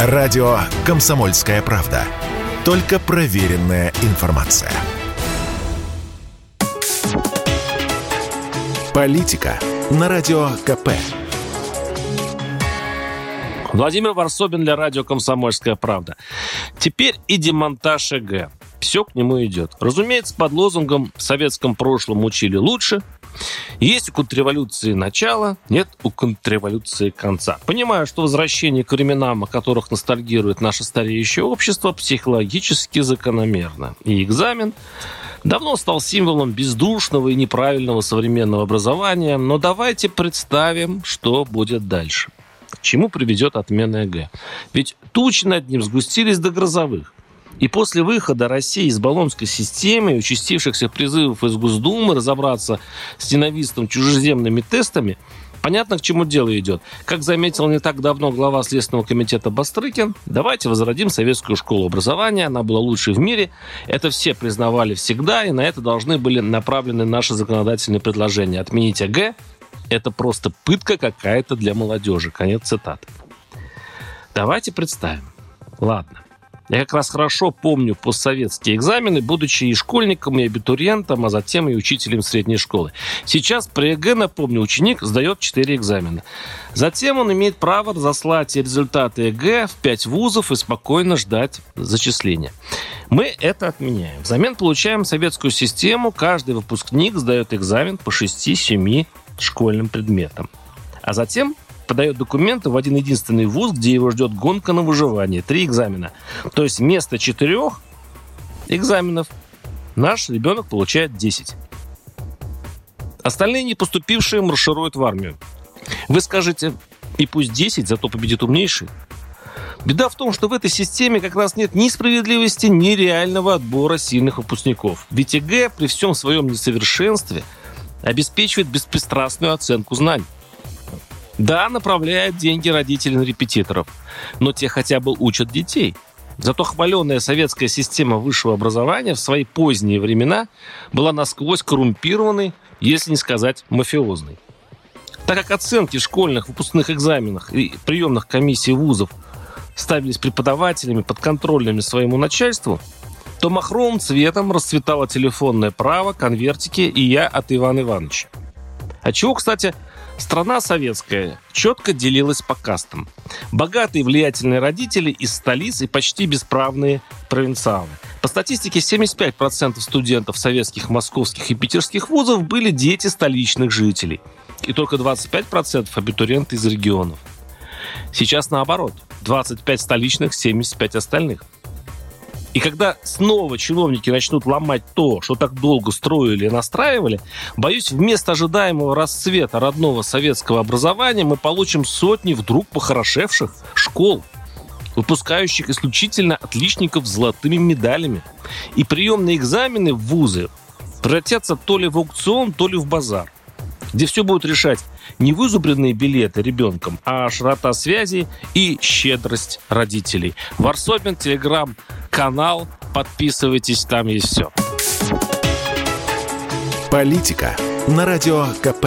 Радио «Комсомольская правда». Только проверенная информация. Политика на Радио КП. Владимир Варсобин для радио «Комсомольская правда». Теперь и демонтаж ЭГ. Все к нему идет. Разумеется, под лозунгом «В советском прошлом учили лучше», есть у контрреволюции начало, нет у контрреволюции конца. Понимаю, что возвращение к временам, о которых ностальгирует наше стареющее общество, психологически закономерно. И экзамен давно стал символом бездушного и неправильного современного образования, но давайте представим, что будет дальше. К чему приведет отмена ЕГЭ? Ведь тучи над ним сгустились до грозовых. И после выхода России из болонской системы участившихся призывов из Госдумы разобраться с ненавистными чужеземными тестами, Понятно, к чему дело идет. Как заметил не так давно глава Следственного комитета Бастрыкин, давайте возродим советскую школу образования, она была лучшей в мире. Это все признавали всегда, и на это должны быть направлены наши законодательные предложения. Отменить ЕГЭ – это просто пытка какая-то для молодежи. Конец цитаты. Давайте представим. Ладно. Я как раз хорошо помню постсоветские экзамены, будучи и школьником, и абитуриентом, а затем и учителем средней школы. Сейчас при ЕГЭ, напомню, ученик сдает 4 экзамена. Затем он имеет право разослать результаты ЕГЭ в 5 вузов и спокойно ждать зачисления. Мы это отменяем. Взамен получаем советскую систему. Каждый выпускник сдает экзамен по 6-7 школьным предметам. А затем подает документы в один единственный вуз, где его ждет гонка на выживание. Три экзамена. То есть вместо четырех экзаменов наш ребенок получает 10. Остальные не поступившие маршируют в армию. Вы скажете, и пусть 10, зато победит умнейший. Беда в том, что в этой системе как раз нет ни справедливости, ни реального отбора сильных выпускников. Ведь ЕГЭ при всем своем несовершенстве обеспечивает беспристрастную оценку знаний. Да, направляют деньги родители на репетиторов, но те хотя бы учат детей. Зато хваленая советская система высшего образования в свои поздние времена была насквозь коррумпированной, если не сказать мафиозной. Так как оценки школьных выпускных экзаменах и приемных комиссий вузов ставились преподавателями подконтрольными своему начальству, то махровым цветом расцветало телефонное право, конвертики и я от Ивана Ивановича. А чего, кстати, Страна советская четко делилась по кастам. Богатые влиятельные родители из столиц и почти бесправные провинциалы. По статистике, 75% студентов советских, московских и питерских вузов были дети столичных жителей. И только 25% абитуриенты из регионов. Сейчас наоборот. 25 столичных, 75 остальных – и когда снова чиновники начнут ломать то, что так долго строили и настраивали, боюсь, вместо ожидаемого расцвета родного советского образования мы получим сотни вдруг похорошевших школ, выпускающих исключительно отличников с золотыми медалями. И приемные экзамены в вузы превратятся то ли в аукцион, то ли в базар где все будут решать не вызубренные билеты ребенком, а широта связи и щедрость родителей. Варсобин, Телеграм, канал. Подписывайтесь, там есть все. Политика на радио КП.